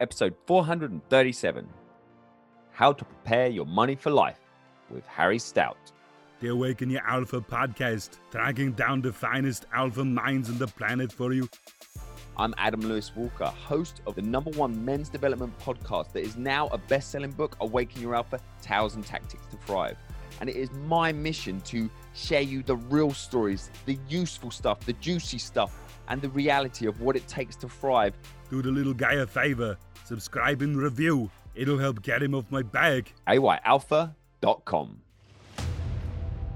episode 437 How to Prepare Your Money for Life with Harry Stout. The Awaken Your Alpha podcast, tracking down the finest alpha minds on the planet for you. I'm Adam Lewis Walker, host of the number one men's development podcast that is now a best selling book, Awaken Your Alpha Tales and Tactics to Thrive. And it is my mission to share you the real stories, the useful stuff, the juicy stuff, and the reality of what it takes to thrive. Do the little guy a favor, subscribe and review. It'll help get him off my back. ayalpha.com.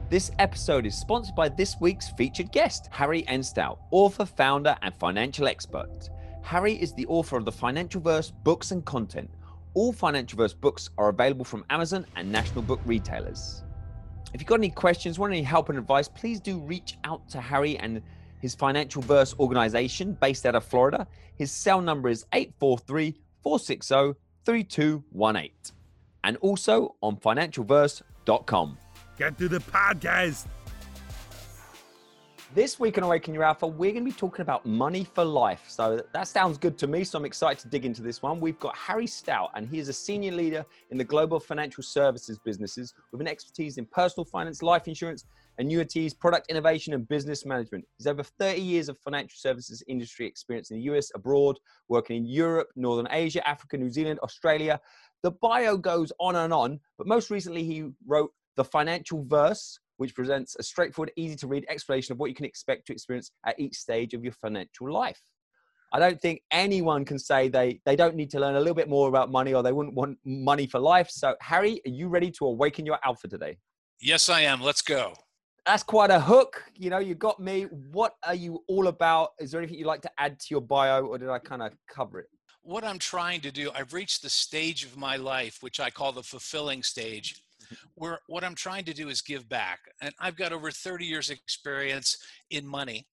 This episode is sponsored by this week's featured guest, Harry Enstau, author, founder, and financial expert. Harry is the author of the Financial Verse books and content. All Financial Verse books are available from Amazon and national book retailers. If you've got any questions, want any help and advice, please do reach out to Harry and his Financial Verse organization based out of Florida. His cell number is 843 460 3218. And also on financialverse.com. Get to the podcast. This week on Awaken Your Alpha, we're going to be talking about money for life. So that sounds good to me. So I'm excited to dig into this one. We've got Harry Stout, and he is a senior leader in the global financial services businesses with an expertise in personal finance, life insurance, annuities, product innovation, and business management. He's over 30 years of financial services industry experience in the US, abroad, working in Europe, Northern Asia, Africa, New Zealand, Australia. The bio goes on and on, but most recently he wrote The Financial Verse, which presents a straightforward, easy to read explanation of what you can expect to experience at each stage of your financial life. I don't think anyone can say they, they don't need to learn a little bit more about money or they wouldn't want money for life. So, Harry, are you ready to awaken your alpha today? Yes, I am. Let's go. That's quite a hook. You know, you got me. What are you all about? Is there anything you'd like to add to your bio or did I kind of cover it? What I'm trying to do, I've reached the stage of my life, which I call the fulfilling stage, mm-hmm. where what I'm trying to do is give back. And I've got over 30 years experience in money.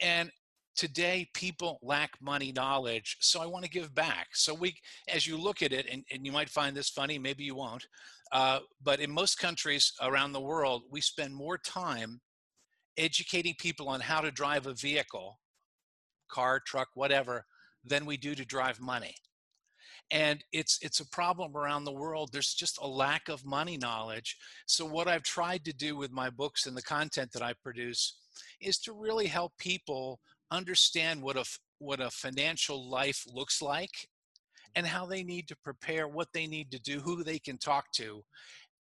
And today people lack money knowledge. So I want to give back. So we, as you look at it, and, and you might find this funny, maybe you won't. Uh, but in most countries around the world, we spend more time educating people on how to drive a vehicle, car, truck, whatever, than we do to drive money. And it's it's a problem around the world. There's just a lack of money knowledge. So what i've tried to do with my books and the content that i produce is to really help people understand what a what a financial life looks like and how they need to prepare what they need to do who they can talk to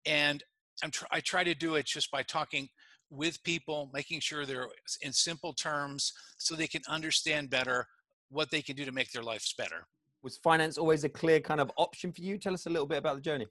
and I'm tr- i try to do it just by talking with people making sure they're in simple terms so they can understand better what they can do to make their lives better was finance always a clear kind of option for you? Tell us a little bit about the journey.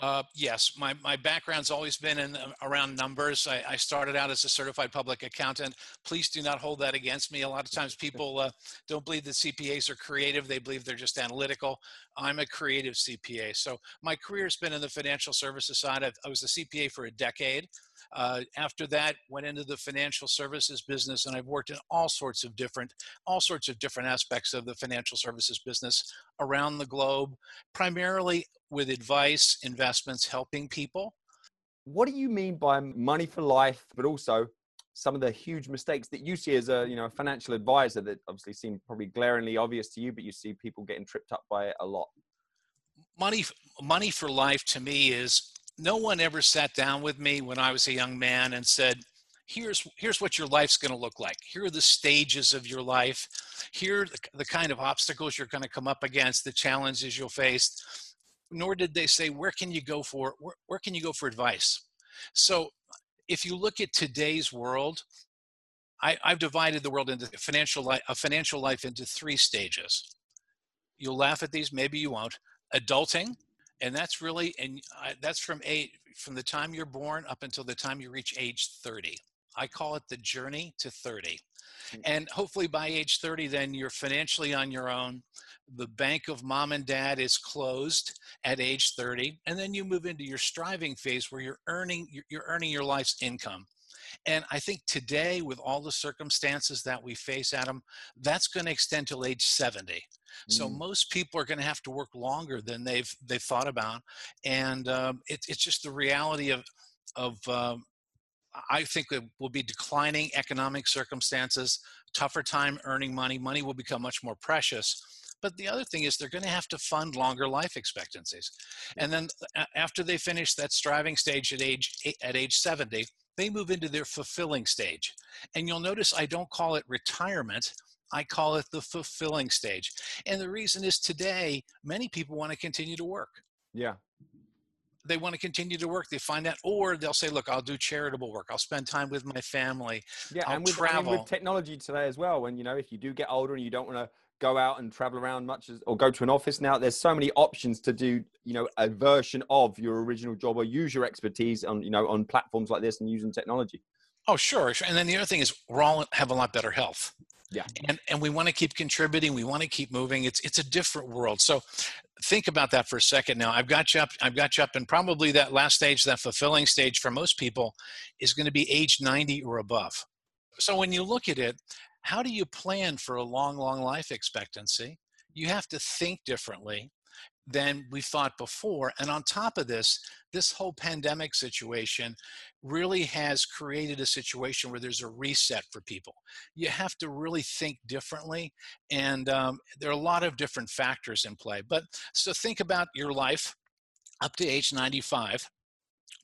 Uh, yes, my, my background's always been in uh, around numbers. I, I, started out as a certified public accountant. Please do not hold that against me. A lot of times people uh, don't believe that CPAs are creative. They believe they're just analytical. I'm a creative CPA. So my career has been in the financial services side. I've, I was a CPA for a decade. Uh, after that, went into the financial services business, and I've worked in all sorts of different, all sorts of different aspects of the financial services business around the globe, primarily with advice, investments, helping people. What do you mean by money for life, but also some of the huge mistakes that you see as a you know a financial advisor that obviously seem probably glaringly obvious to you, but you see people getting tripped up by it a lot? Money, money for life to me is no one ever sat down with me when I was a young man and said, here's here's what your life's going to look like here are the stages of your life here are the, the kind of obstacles you're going to come up against the challenges you'll face nor did they say where can you go for where, where can you go for advice so if you look at today's world I, have divided the world into financial life, a financial life into three stages. You'll laugh at these, maybe you won't. Adulting, and that's really and that's from eight from the time you're born up until the time you reach age 30 i call it the journey to 30 mm. and hopefully by age 30 then you're financially on your own. The bank of mom and dad is closed at age 30 and then you move into your striving phase where you're earning you're earning your life's income and I think today, with all the circumstances that we face, Adam, that's going to extend till age 70. Mm-hmm. So mm. most people are going to have to work longer than they've they've thought about, and um, it, it's just the reality of of um, I think it will be declining economic circumstances, tougher time earning money. Money will become much more precious. But the other thing is they're going to have to fund longer life expectancies. And then after they finish that striving stage at age at age 70, they move into their fulfilling stage. And you'll notice I don't call it retirement. I call it the fulfilling stage. And the reason is today, many people want to continue to work. Yeah. They want to continue to work. They find that, or they'll say, "Look, I'll do charitable work. I'll spend time with my family. Yeah, I'll and with, travel." I mean, with technology today as well. when, you know, if you do get older and you don't want to go out and travel around much as, or go to an office now there's so many options to do you know a version of your original job or use your expertise on you know on platforms like this and using technology Oh, sure. And then the other thing is we're all have a lot better health. Yeah. And and we want to keep contributing. We want to keep moving. It's it's a different world. So think about that for a second now. I've got you up, I've got you up, and probably that last stage, that fulfilling stage for most people is going to be age 90 or above. So when you look at it, how do you plan for a long, long life expectancy? You have to think differently than we thought before. And on top of this, this whole pandemic situation really has created a situation where there's a reset for people. You have to really think differently, and um, there are a lot of different factors in play. But so think about your life up to age 95.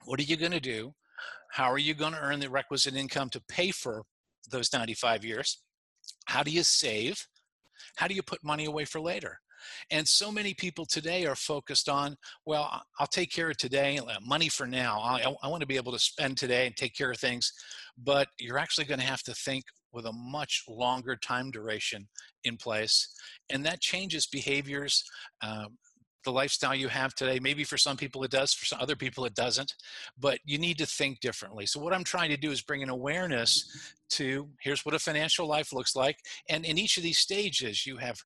What are you going to do? How are you going to earn the requisite income to pay for those 95 years? How do you save? How do you put money away for later? And so many people today are focused on, well, I'll take care of today, uh, money for now. I, I want to be able to spend today and take care of things. But you're actually going to have to think with a much longer time duration in place. And that changes behaviors. Um, the lifestyle you have today. Maybe for some people it does, for some other people it doesn't, but you need to think differently. So, what I'm trying to do is bring an awareness to here's what a financial life looks like. And in each of these stages, you have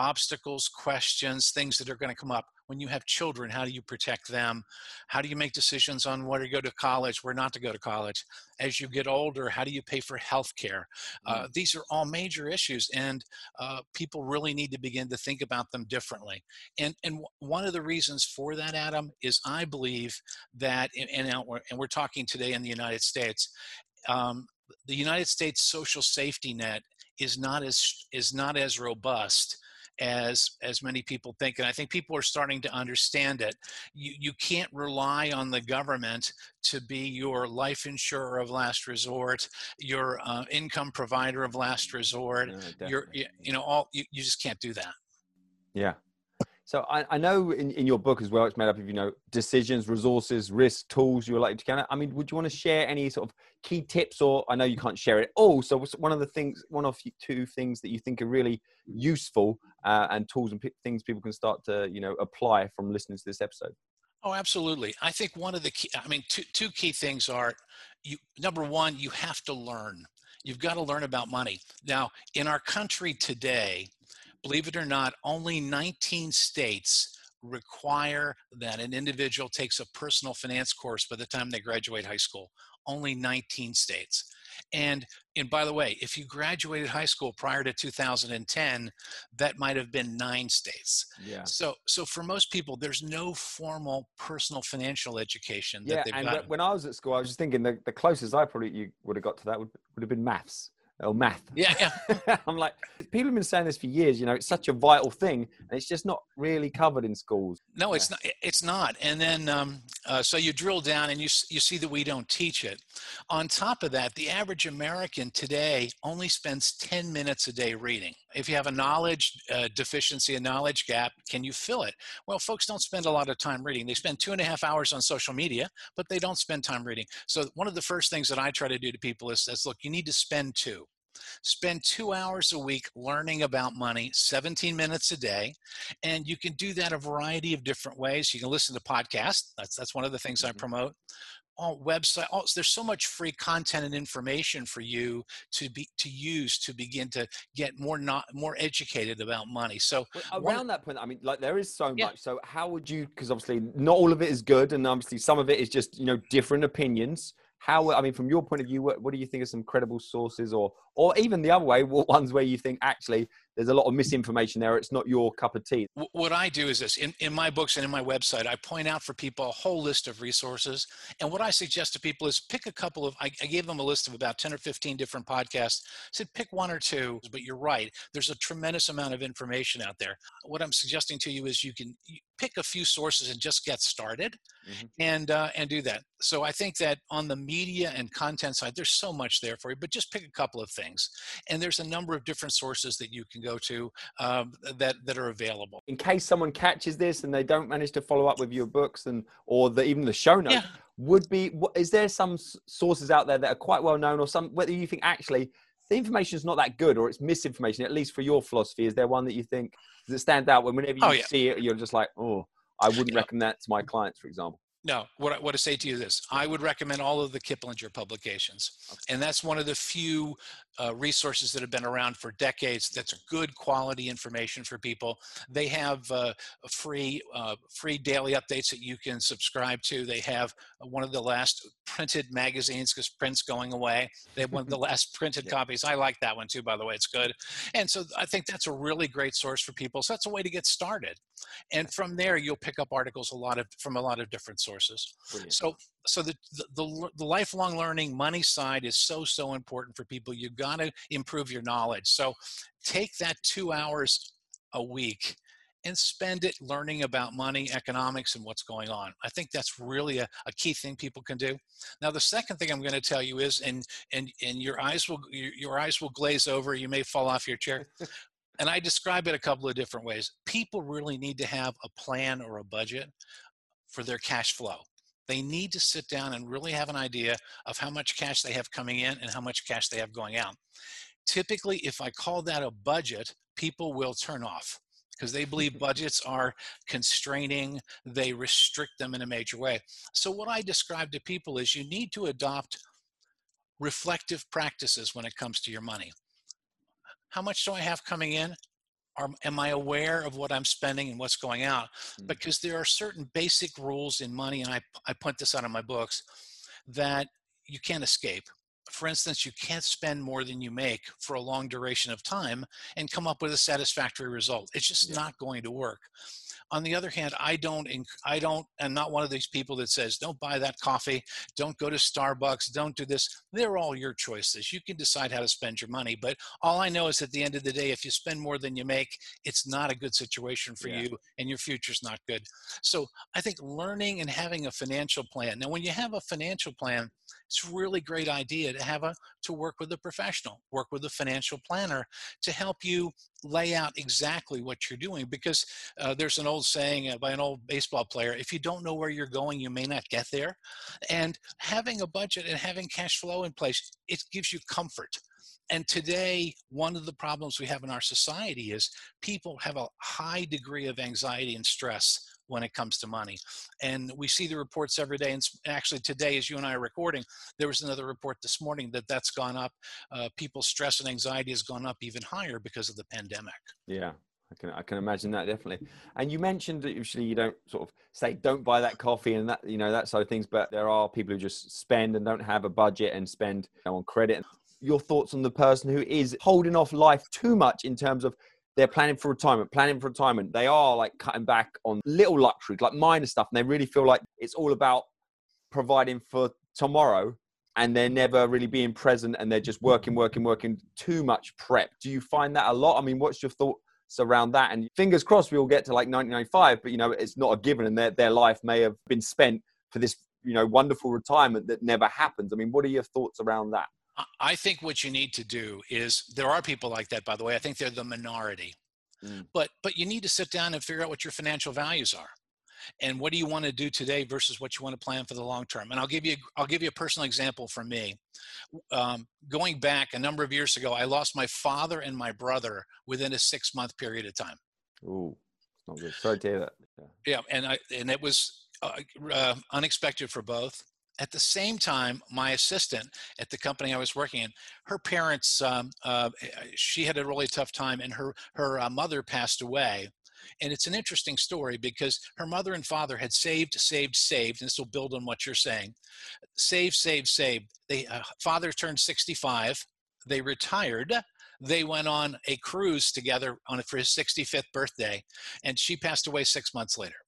obstacles, questions, things that are going to come up. When you have children, how do you protect them? How do you make decisions on where to go to college, where not to go to college? As you get older, how do you pay for health care? Uh, mm. these are all major issues, and uh, people really need to begin to think about them differently. And, and one of the reasons for that, Adam, is I believe that, and, and we're talking today in the United States, um, the United States social safety net is not as is not as robust as as many people think and i think people are starting to understand it. You you can't rely on the government to be your life insurer of last resort your uh, income provider of last resort no, your you, you know all you, you just can't do that. Yeah so I, I, know in, in your book as well, it's made up of, you know, decisions, resources, risk, tools you're likely to count. I mean, would you want to share any sort of key tips or I know you can't share it all. So one of the things, one of two things that you think are really useful uh, and tools and p- things people can start to, you know, apply from listening to this episode? Oh, absolutely. I think one of the key, I mean, two, two key things are you, number one, you have to learn. You've got to learn about money. Now, in our country today, believe it or not, only 19 states require that an individual takes a personal finance course by the time they graduate high school. Only 19 states. And and by the way, if you graduated high school prior to 2010, that might have been nine states. Yeah. So so for most people, there's no formal personal financial education. yeah, and gotten. when I was at school, I was just thinking the, the closest I probably you would have got to that would, would have been maths or math. Yeah, yeah. I'm like, people have been saying this for years. You know, it's such a vital thing, and it's just not really covered in schools. No, it's not. It's not. And then, um, uh, so you drill down and you you see that we don't teach it. On top of that, the average American today only spends 10 minutes a day reading. If you have a knowledge uh, deficiency, a knowledge gap, can you fill it? Well, folks don't spend a lot of time reading. They spend two and a half hours on social media, but they don't spend time reading. So one of the first things that I try to do to people is, is look, you need to spend two. Spend two hours a week learning about money, 17 minutes a day. And you can do that a variety of different ways. You can listen to podcasts. That's, that's one of the things I mm-hmm. promote all website all, there's so much free content and information for you to be to use to begin to get more not more educated about money so around one, that point i mean like there is so yeah. much so how would you because obviously not all of it is good and obviously some of it is just you know different opinions how i mean from your point of view what, what do you think are some credible sources or or even the other way what ones where you think actually there's a lot of misinformation there. It's not your cup of tea. What I do is this in, in my books and in my website, I point out for people a whole list of resources. And what I suggest to people is pick a couple of, I, I gave them a list of about 10 or 15 different podcasts. I said, pick one or two, but you're right. There's a tremendous amount of information out there. What I'm suggesting to you is you can pick a few sources and just get started mm-hmm. and, uh, and do that. So I think that on the media and content side, there's so much there for you, but just pick a couple of things. And there's a number of different sources that you can go to um, that, that are available. In case someone catches this and they don't manage to follow up with your books and, or the, even the show notes, yeah. would be, is there some sources out there that are quite well known or some, whether you think actually the information is not that good or it's misinformation, at least for your philosophy, is there one that you think does it stands out when whenever you oh, yeah. see it, you're just like, oh, I wouldn't yeah. recommend that to my clients, for example? No, what I, what I say to you is this: I would recommend all of the Kiplinger publications, and that's one of the few uh, resources that have been around for decades. That's good quality information for people. They have uh, free uh, free daily updates that you can subscribe to. They have one of the last printed magazines because print's going away. They have one of the last printed yeah. copies. I like that one too, by the way. It's good, and so I think that's a really great source for people. So that's a way to get started, and from there you'll pick up articles a lot of from a lot of different sources sources. Brilliant. So, so the, the, the lifelong learning money side is so, so important for people. You've got to improve your knowledge. So take that two hours a week and spend it learning about money, economics, and what's going on. I think that's really a, a, key thing people can do. Now, the second thing I'm going to tell you is, and and and your eyes will your, your eyes will glaze over. You may fall off your chair. and I describe it a couple of different ways. People really need to have a plan or a budget for their cash flow. They need to sit down and really have an idea of how much cash they have coming in and how much cash they have going out. Typically, if I call that a budget, people will turn off because they believe budgets are constraining, they restrict them in a major way. So, what I describe to people is you need to adopt reflective practices when it comes to your money. How much do I have coming in? Are, am I aware of what I'm spending and what's going out? Mm. Because there are certain basic rules in money, and I, I point this out in my books, that you can't escape. For instance, you can't spend more than you make for a long duration of time and come up with a satisfactory result. It's just yeah. not going to work on the other hand i don't i don't i'm not one of these people that says don't buy that coffee. Don't go to starbucks. Don't do this. They're all your choices. You can decide how to spend your money but all i know is at the end of the day if you spend more than you make it's not a good situation for yeah. you and your future's not good. So i think learning and having a financial plan now when you have a financial plan it's a really great idea to have a to work with a professional work with a financial planner to help you lay out exactly what you're doing because uh, there's an old saying uh, by an old baseball player if you don't know where you're going you may not get there. And having a budget and having cash flow in place it gives you comfort. And today one of the problems we have in our society is people have a high degree of anxiety and stress when it comes to money. And we see the reports every day. And actually, today, as you and I are recording, there was another report this morning that that's gone up. Uh, people's stress and anxiety has gone up even higher because of the pandemic. Yeah. I can, I can imagine that definitely. And you mentioned that usually you don't sort of say don't buy that coffee and that you know that sort of things, but there are people who just spend and don't have a budget and spend you know, on credit. Your thoughts on the person who is holding off life too much in terms of they're planning for retirement, planning for retirement. They are like cutting back on little luxuries, like minor stuff, and they really feel like it's all about providing for tomorrow and they're never really being present and they're just working, working, working, too much prep. Do you find that a lot? I mean, what's your thoughts around that? And fingers crossed we will get to like 1995, but you know, it's not a given and their, their life may have been spent for this, you know, wonderful retirement that never happens. I mean, what are your thoughts around that? I think what you need to do is there are people like that, by the way. I think they're the minority. Mm. But but you need to sit down and figure out what your financial values are. And what do you want to do today versus what you want to plan for the long term? And I'll give you I'll give you a personal example from me. Um, going back a number of years ago, I lost my father and my brother within a six month period of time. Ooh, not good. Sorry to hear that. Yeah, yeah and I and it was uh, uh, unexpected for both at the same time, my assistant at the company I was working in, her parents, um, uh, she had a really tough time, and her her uh, mother passed away. And it's an interesting story because her mother and father had saved, saved, saved, and this will build on what you're saying. Save, save, save. They uh, father turned 65. They retired. they went on a cruise together on for his 65th birthday, and she passed away six months later.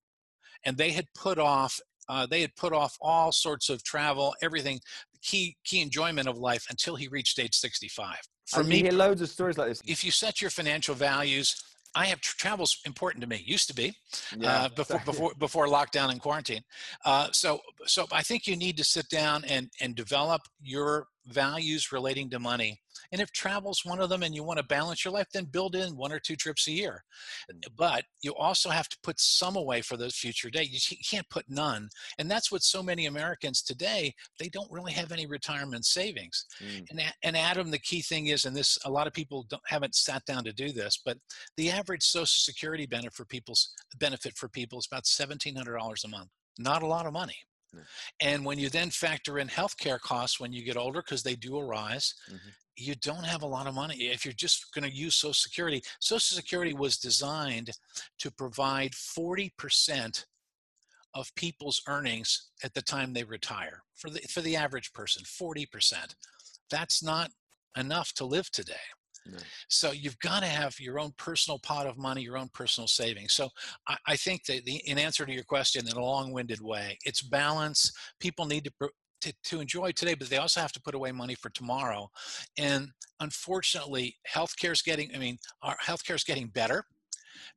And they had put off uh, they had put off all sorts of travel, everything, key key enjoyment of life until he reached age 65. For I me, hear loads of stories like this. If you set your financial values I have travel's important to me. Used to be yeah. uh, before before before lockdown and quarantine. Uh, so so I think you need to sit down and and develop your values relating to money. And if travel's one of them and you want to balance your life, then build in one or two trips a year. But you also have to put some away for those future days. You can't put none. And that's what so many Americans today, they don't really have any retirement savings. Mm. And, and Adam, the key thing is, and this, a lot of people haven't sat down to do this, but the average social security benefit for people's benefit for people is about $1,700 a month. Not a lot of money. And when you then factor in healthcare costs when you get older, because they do arise, mm-hmm. you don't have a lot of money. If you're just going to use Social Security, Social Security was designed to provide 40% of people's earnings at the time they retire for the for the average person 40% that's not enough to live today So you've got to have your own personal pot of money, your own personal savings. So I, I think that the, in answer to your question in a long-winded way, it's balance. People need to to, to, enjoy today, but they also have to put away money for tomorrow. And unfortunately, healthcare is getting, I mean, our healthcare is getting better.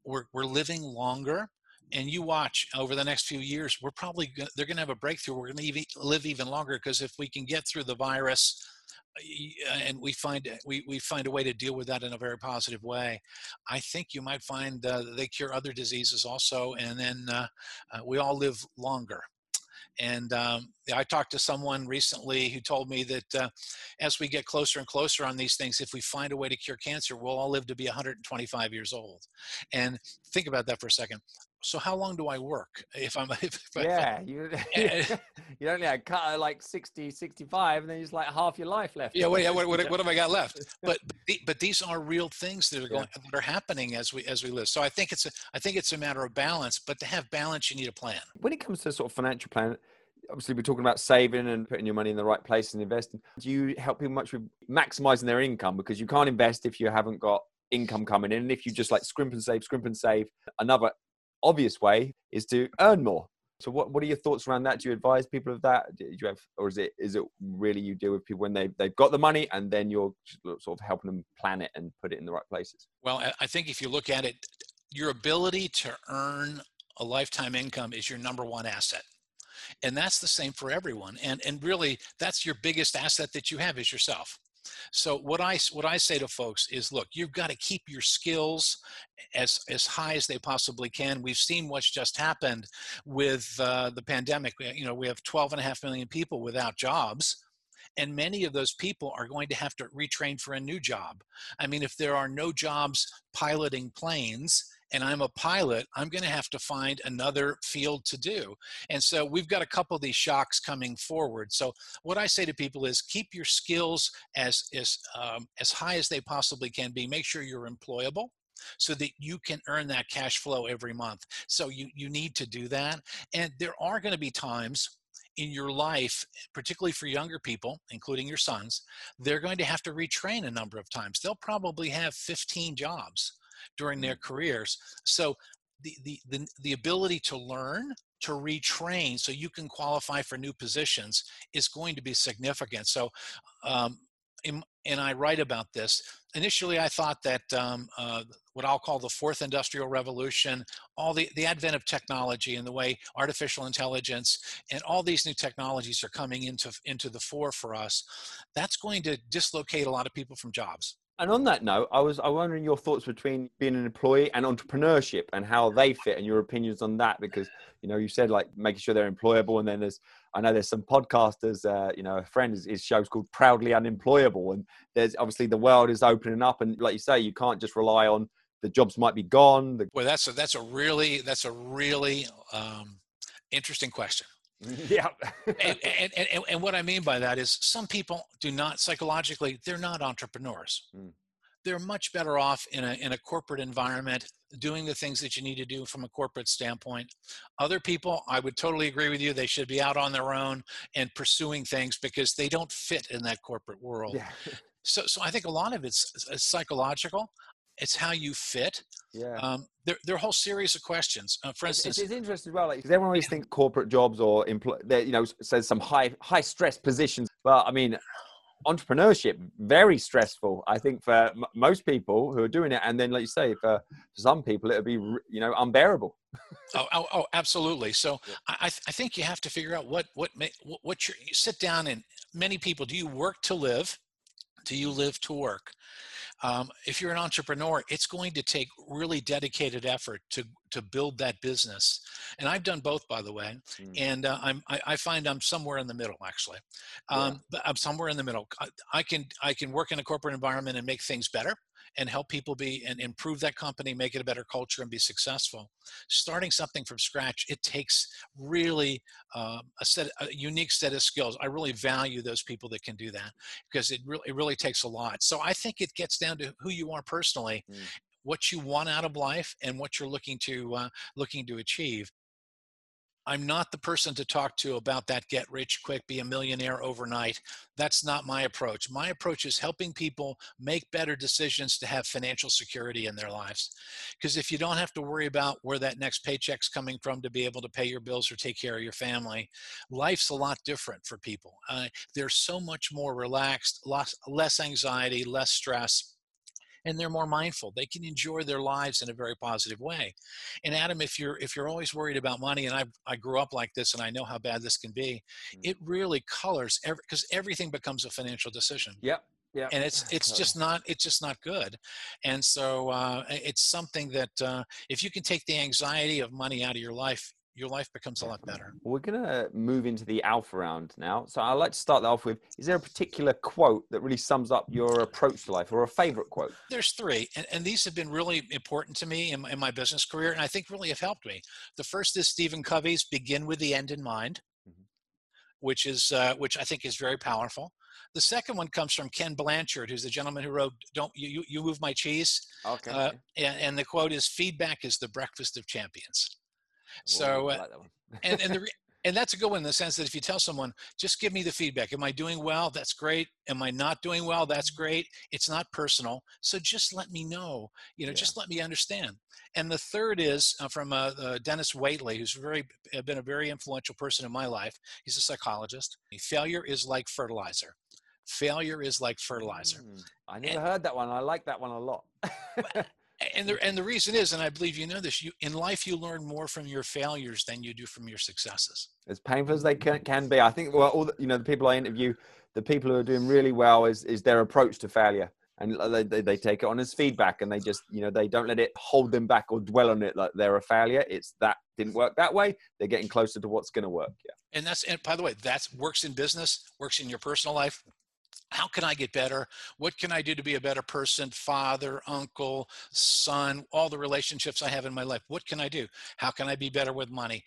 We're, we're living longer. And you watch over the next few years, we're probably, they're going to have a breakthrough. We're going to live even longer because if we can get through the virus, and we find we, we find a way to deal with that in a very positive way. I think you might find uh, they cure other diseases also, and then uh, uh, we all live longer. And um, I talked to someone recently who told me that uh, as we get closer and closer on these things, if we find a way to cure cancer, we'll all live to be 125 years old. And think about that for a second so how long do I work? If I'm if, yeah you eh, you only had cut uh, like 60 65 and then it's like half your life left. Yeah, yeah what, what, what, have I got left? But but these are real things that are going yeah. that are happening as we as we live. So I think it's a I think it's a matter of balance but to have balance you need a plan. When it comes to sort of financial plan obviously we're talking about saving and putting your money in the right place and investing. Do you help people much with maximizing their income? Because you can't invest if you haven't got income coming in. And if you just like scrimp and save scrimp and save another obvious way is to earn more. So what, what are your thoughts around that? Do you advise people of that? Do you have, or is it is it really you deal with people when they they've got the money and then you're sort of helping them plan it and put it in the right places? Well, I think if you look at it, your ability to earn a lifetime income is your number one asset and that's the same for everyone and and really that's your biggest asset that you have is yourself so what I what I say to folks is, look, you've got to keep your skills as as high as they possibly can. We've seen what's just happened with uh, the pandemic. You know, we have 12 and a half million people without jobs. And many of those people are going to have to retrain for a new job. I mean, if there are no jobs piloting planes, and I'm a pilot, I'm going to have to find another field to do. And so we've got a couple of these shocks coming forward. So what I say to people is keep your skills as as um, as high as they possibly can be. Make sure you're employable so that you can earn that cash flow every month. So you you need to do that. And there are going to be times in your life, particularly for younger people, including your sons, they're going to have to retrain a number of times. They'll probably have 15 jobs during their mm-hmm. careers. So the, the, the, the ability to learn, to retrain so you can qualify for new positions is going to be significant. So, um, in, and I write about this. Initially, I thought that um, uh, what I'll call the fourth industrial revolution, all the, the advent of technology and the way artificial intelligence and all these new technologies are coming into, into the fore for us, that's going to dislocate a lot of people from jobs. And on that note, I was I wondering your thoughts between being an employee and entrepreneurship and how they fit and your opinions on that because you know you said like making sure they're employable and then there's I know there's some podcasters uh, you know a friend his, show's called Proudly Unemployable and there's obviously the world is opening up and like you say you can't just rely on the jobs might be gone. The- well, that's a, that's a really that's a really um, interesting question yeah. and, and, and, and, what I mean by that is some people do not psychologically, they're not entrepreneurs. Mm. They're much better off in a, in a corporate environment doing the things that you need to do from a corporate standpoint. Other people, I would totally agree with you. They should be out on their own and pursuing things because they don't fit in that corporate world. Yeah. So, so I think a lot of it's, it's psychological. It's how you fit. Yeah. Um, there, there are a whole series of questions. Uh, for instance, it's, it's interesting as well, like, 'cause everyone always thinks corporate jobs or employ, that, you know, says some high high stress positions. But I mean, entrepreneurship very stressful. I think for m- most people who are doing it, and then like you say, for some people it'll be you know unbearable. Oh, oh, oh absolutely. So Yeah. I, I th- I think you have to figure out what what what, what your, you sit down and many people do you work to live, do you live to work? Um, if you're an entrepreneur, it's going to take really dedicated effort to to build that business. And I've done both, by the way. Mm. And uh, I'm I, I find I'm somewhere in the middle actually. Yeah. Um, but I'm somewhere in the middle. I, I can I can work in a corporate environment and make things better and help people be and improve that company, make it a better culture, and be successful. Starting something from scratch, it takes really uh, a set, a unique set of skills. I really value those people that can do that because it really, it really takes a lot. So I think it gets down to who you are personally, Mm. what you want out of life, and what you're looking to uh, looking to achieve. I'm not the person to talk to about that get rich quick, be a millionaire overnight. That's not my approach. My approach is helping people make better decisions to have financial security in their lives. Because if you don't have to worry about where that next paycheck's coming from to be able to pay your bills or take care of your family, life's a lot different for people. Uh, they're so much more relaxed, less, less anxiety, less stress and they're more mindful they can enjoy their lives in a very positive way and adam if you're if you're always worried about money and i i grew up like this and i know how bad this can be Mm. it really colors every because everything becomes a financial decision Yep. Yeah. and it's it's just not it's just not good and so uh, it's something that uh, if you can take the anxiety of money out of your life your life becomes a lot better We're going to move into the alpha round now. So I'd like to start that off with Is there a particular quote that really sums up your approach to life or a favorite quote? there's three and, and these have been really important to me in, my- in my business career and i think really have helped me the first is stephen covey's begin with the end in mind Mhm. which is uh, which i think is very powerful the second one comes from ken blanchard who's the gentleman who wrote don't you you, you move my cheese Okay. uh, and, and the quote is feedback is the breakfast of champions so uh, and and the re- and that's a good one in the sense that if you tell someone just give me the feedback. Am i doing well? That's great. Am i not doing well? That's great. It's not personal. So just let me know. You know Yeah. just let me understand. And the third is uh, from uh, uh, dennis waitley who's very uh, been a very influential person in my life. He's a psychologist. Failure is like fertilizer. Failure is like fertilizer. Mm, I never heard that one. I like that one a lot. And the and the reason is and i believe you know this you in life you learn more from your failures than you do from your successes as painful as they can, can be. I think well, all the, you know the people I interview, the people who are doing really well is is their approach to failure, and they, they, they take it on as feedback, and they just you know they don't let it hold them back or dwell on it like they're a failure. It's that didn't work that way. They're getting closer to what's going to work. Yeah. and that's and by the way that's works in business works in your personal life how can i get better what can i do to be a better person father uncle son all the relationships i have in my life what can i do how can i be better with money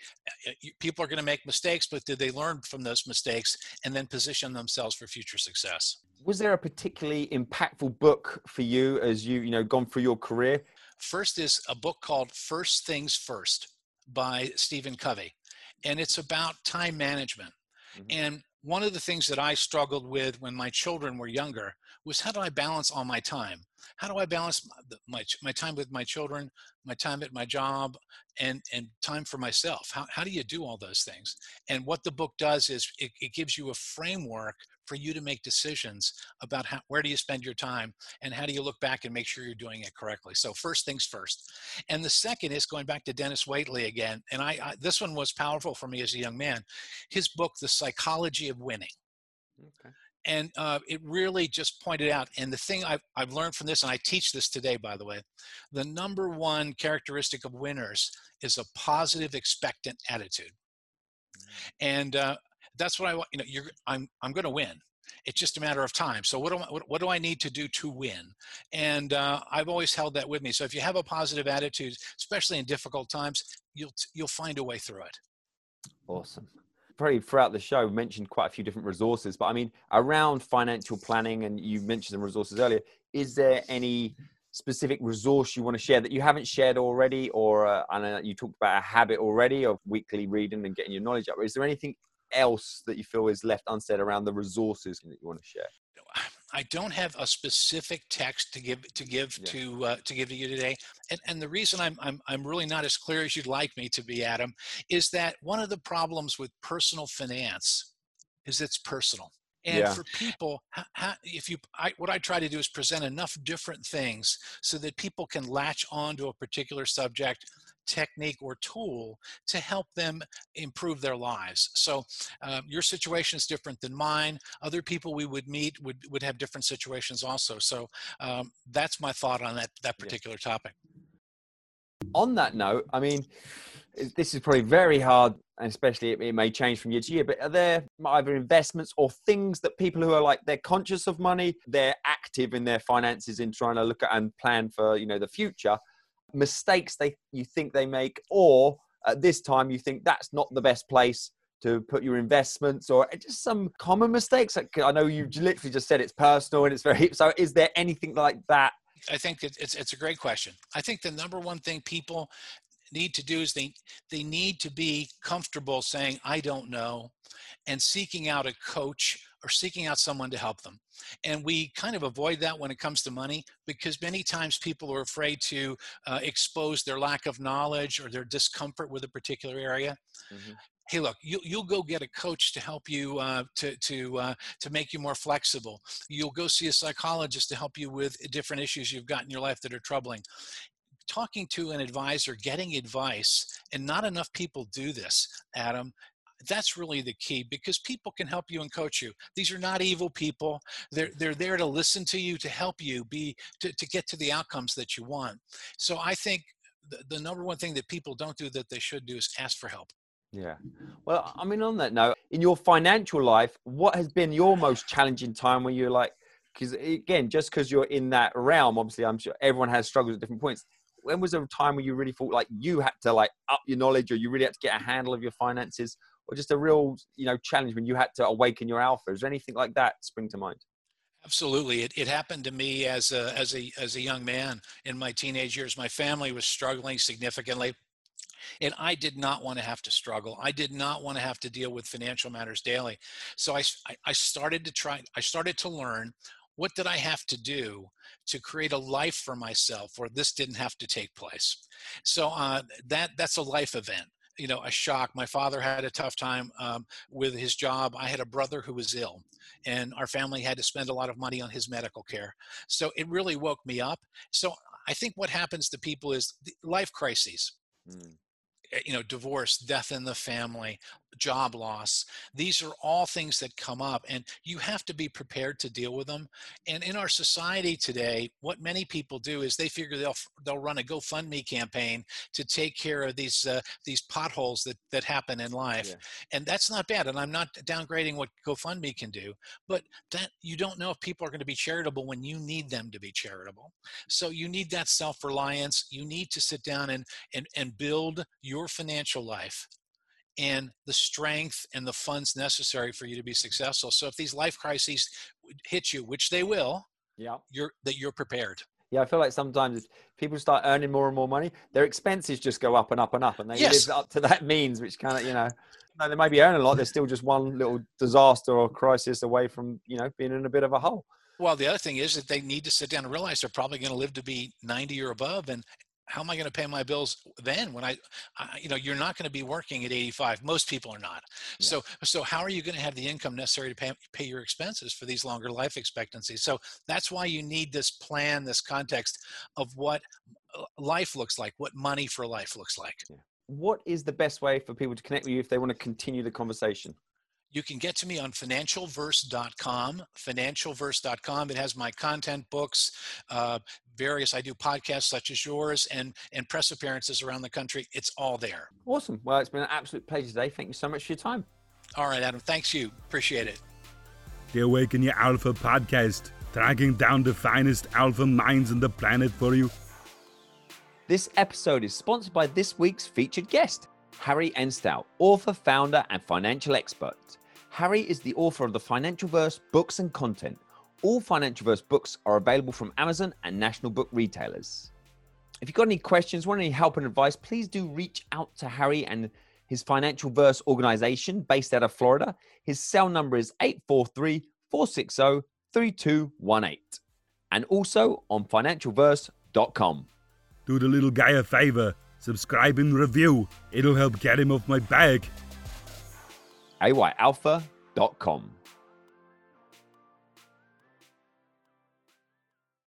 Uh, people are going to make mistakes but did they learn from those mistakes and then position themselves for future success Was there a particularly impactful book for you as you you know gone through your career? First is a book called First Things First by Stephen Covey, and it's about time management. Mhm. And one of the things that I struggled with when my children were younger was how do I balance all my time? How do I balance my, my, time with my children, my time at my job, and, and time for myself? How, how do you do all those things? And what the book does is it, it gives you a framework for you to make decisions about how, where do you spend your time and how do you look back and make sure you're doing it correctly. So first things first. And the second is going back to Dennis Waitley again. And I, I this one was powerful for me as a young man. His book, The Psychology of Winning Okay. and uh, it really just pointed out and the thing I've, I've learned from this and i teach this today by the way the number one characteristic of winners is a positive expectant attitude and uh, that's what i want you know you're i'm, I'm going to win it's just a matter of time so what do, I, what, what do i need to do to win and uh, i've always held that with me so if you have a positive attitude especially in difficult times you'll you'll find a way through it Awesome. Probably throughout the show, mentioned quite a few different resources, but I mean, around financial planning, and you mentioned some resources earlier. Is there any specific resource you want to share that you haven't shared already, or uh, I know you talked about a habit already of weekly reading and getting your knowledge up? Is there anything else that you feel is left unsaid around the resources that you want to share? I don't have a specific text to give to give Yeah. to uh, to give to you today, and and the reason I'm, I'm I'm really not as clear as you'd like me to be, Adam, is that one of the problems with personal finance is it's personal. And Yeah. for people, ho- ho- if you, I, what I try to do is present enough different things so that people can latch on to a particular subject, technique, or tool to help them improve their lives. So um, your situation is different than mine. Other people we would meet would would have different situations also. So um, that's my thought on that that Yeah. particular topic. on that note, I mean, this is probably very hard, and especially it, it may change from year to year. But are there either investments or things that people who are like they're conscious of money, they're active in their finances in trying to look at and plan for you know the future, mistakes they you think they make, or at this time you think that's not the best place to put your investments, or just some common mistakes. I know you literally just said it's personal and it's very. So is there anything like that? I think it's it's a great question. I think the number one thing people need to do is they they need to be comfortable saying I don't know, and seeking out a coach or seeking out someone to help them. And we kind of avoid that when it comes to money because many times people are afraid to uh, expose their lack of knowledge or their discomfort with a particular area. Mhm. Hey, look, you, you'll go get a coach to help you uh, to to uh, to make you more flexible. You'll go see a psychologist to help you with different issues you've got in your life that are troubling. Talking to an advisor, getting advice, and not enough people do this, Adam. That's really the key because people can help you and coach you. These are not evil people. They're they're there to listen to you, to help you be to, to get to the outcomes that you want. So I think the, the number one thing that people don't do that they should do is ask for help. Yeah. Well, I mean, on that note, in your financial life, what has been your most challenging time where you're like, because again, just because you're in that realm, obviously, I'm sure everyone has struggles at different points. When was a time where you really thought like you had to like up your knowledge or you really had to get a handle of your finances or just a real, you know, challenge when you had to awaken your alpha? Is there anything like that spring to mind? Absolutely, it, it happened to me as a as a as a young man in my teenage years. My family was struggling significantly, and I did not want to have to struggle. I did not want to have to deal with financial matters daily. So I, I started to try. I started to learn what did I have to do to create a life for myself where this didn't have to take place. So uh, that that's a life event. You know, a shock. My father had a tough time um, with his job. I had a brother who was ill and our family had to spend a lot of money on his medical care. So it really woke me up. So I think what happens to people is life crises, Mm. eh, you know, divorce, death in the family, job loss. These are all things that come up, and you have to be prepared to deal with them. And in our society today, what many people do is they figure they'll they'll run a GoFundMe campaign to take care of these uh, these potholes that that happen in life, Yeah. and that's not bad. And I'm not downgrading what GoFundMe can do, but that you don't know if people are going to be charitable when you need them to be charitable. So you need that self-reliance. You need to sit down and and and build your financial life and the strength and the funds necessary for you to be successful. So if these life crises hit you, which they will, Yeah. you're that you're prepared. Yeah, I feel like sometimes if people start earning more and more money, their expenses just go up and up and up, and they Yes. live up to that means, which kind of you know, no, they may be earning a lot, they're still just one little disaster or crisis away from you know being in a bit of a hole. Well, the other thing is that they need to sit down and realize they're probably going to live to be 90 or above. And how am I going to pay my bills then when I, I you know, you're not going to be working at 85. Most people are not. Yeah. So, so how are you going to have the income necessary to pay, pay your expenses for these longer life expectancies? So that's why you need this plan, this context of what uh, life looks like, what money for life looks like. What is the best way for people to connect with you if they want to continue the conversation? You can get to me on financialverse.com, financialverse.com. It has my content books, uh, various, I do podcasts such as yours and, and press appearances around the country. It's all there. Awesome. Well, it's been an absolute pleasure today. Thank you so much for your time. All right, Adam. Thanks you. Appreciate it. The Awaken Your Alpha podcast, tracking down the finest alpha minds on the planet for you. This episode is sponsored by this week's featured guest, Harry Enstow, author, founder, and financial expert. Harry is the author of the Financial Verse books and content. All Financial Verse books are available from Amazon and national book retailers. If you've got any questions, want any help and advice, please do reach out to Harry and his Financial Verse organization based out of Florida. His cell number is 843 460 3218. And also on financialverse.com. Do the little guy a favor, subscribe and review. It'll help get him off my back. ayalpha.com.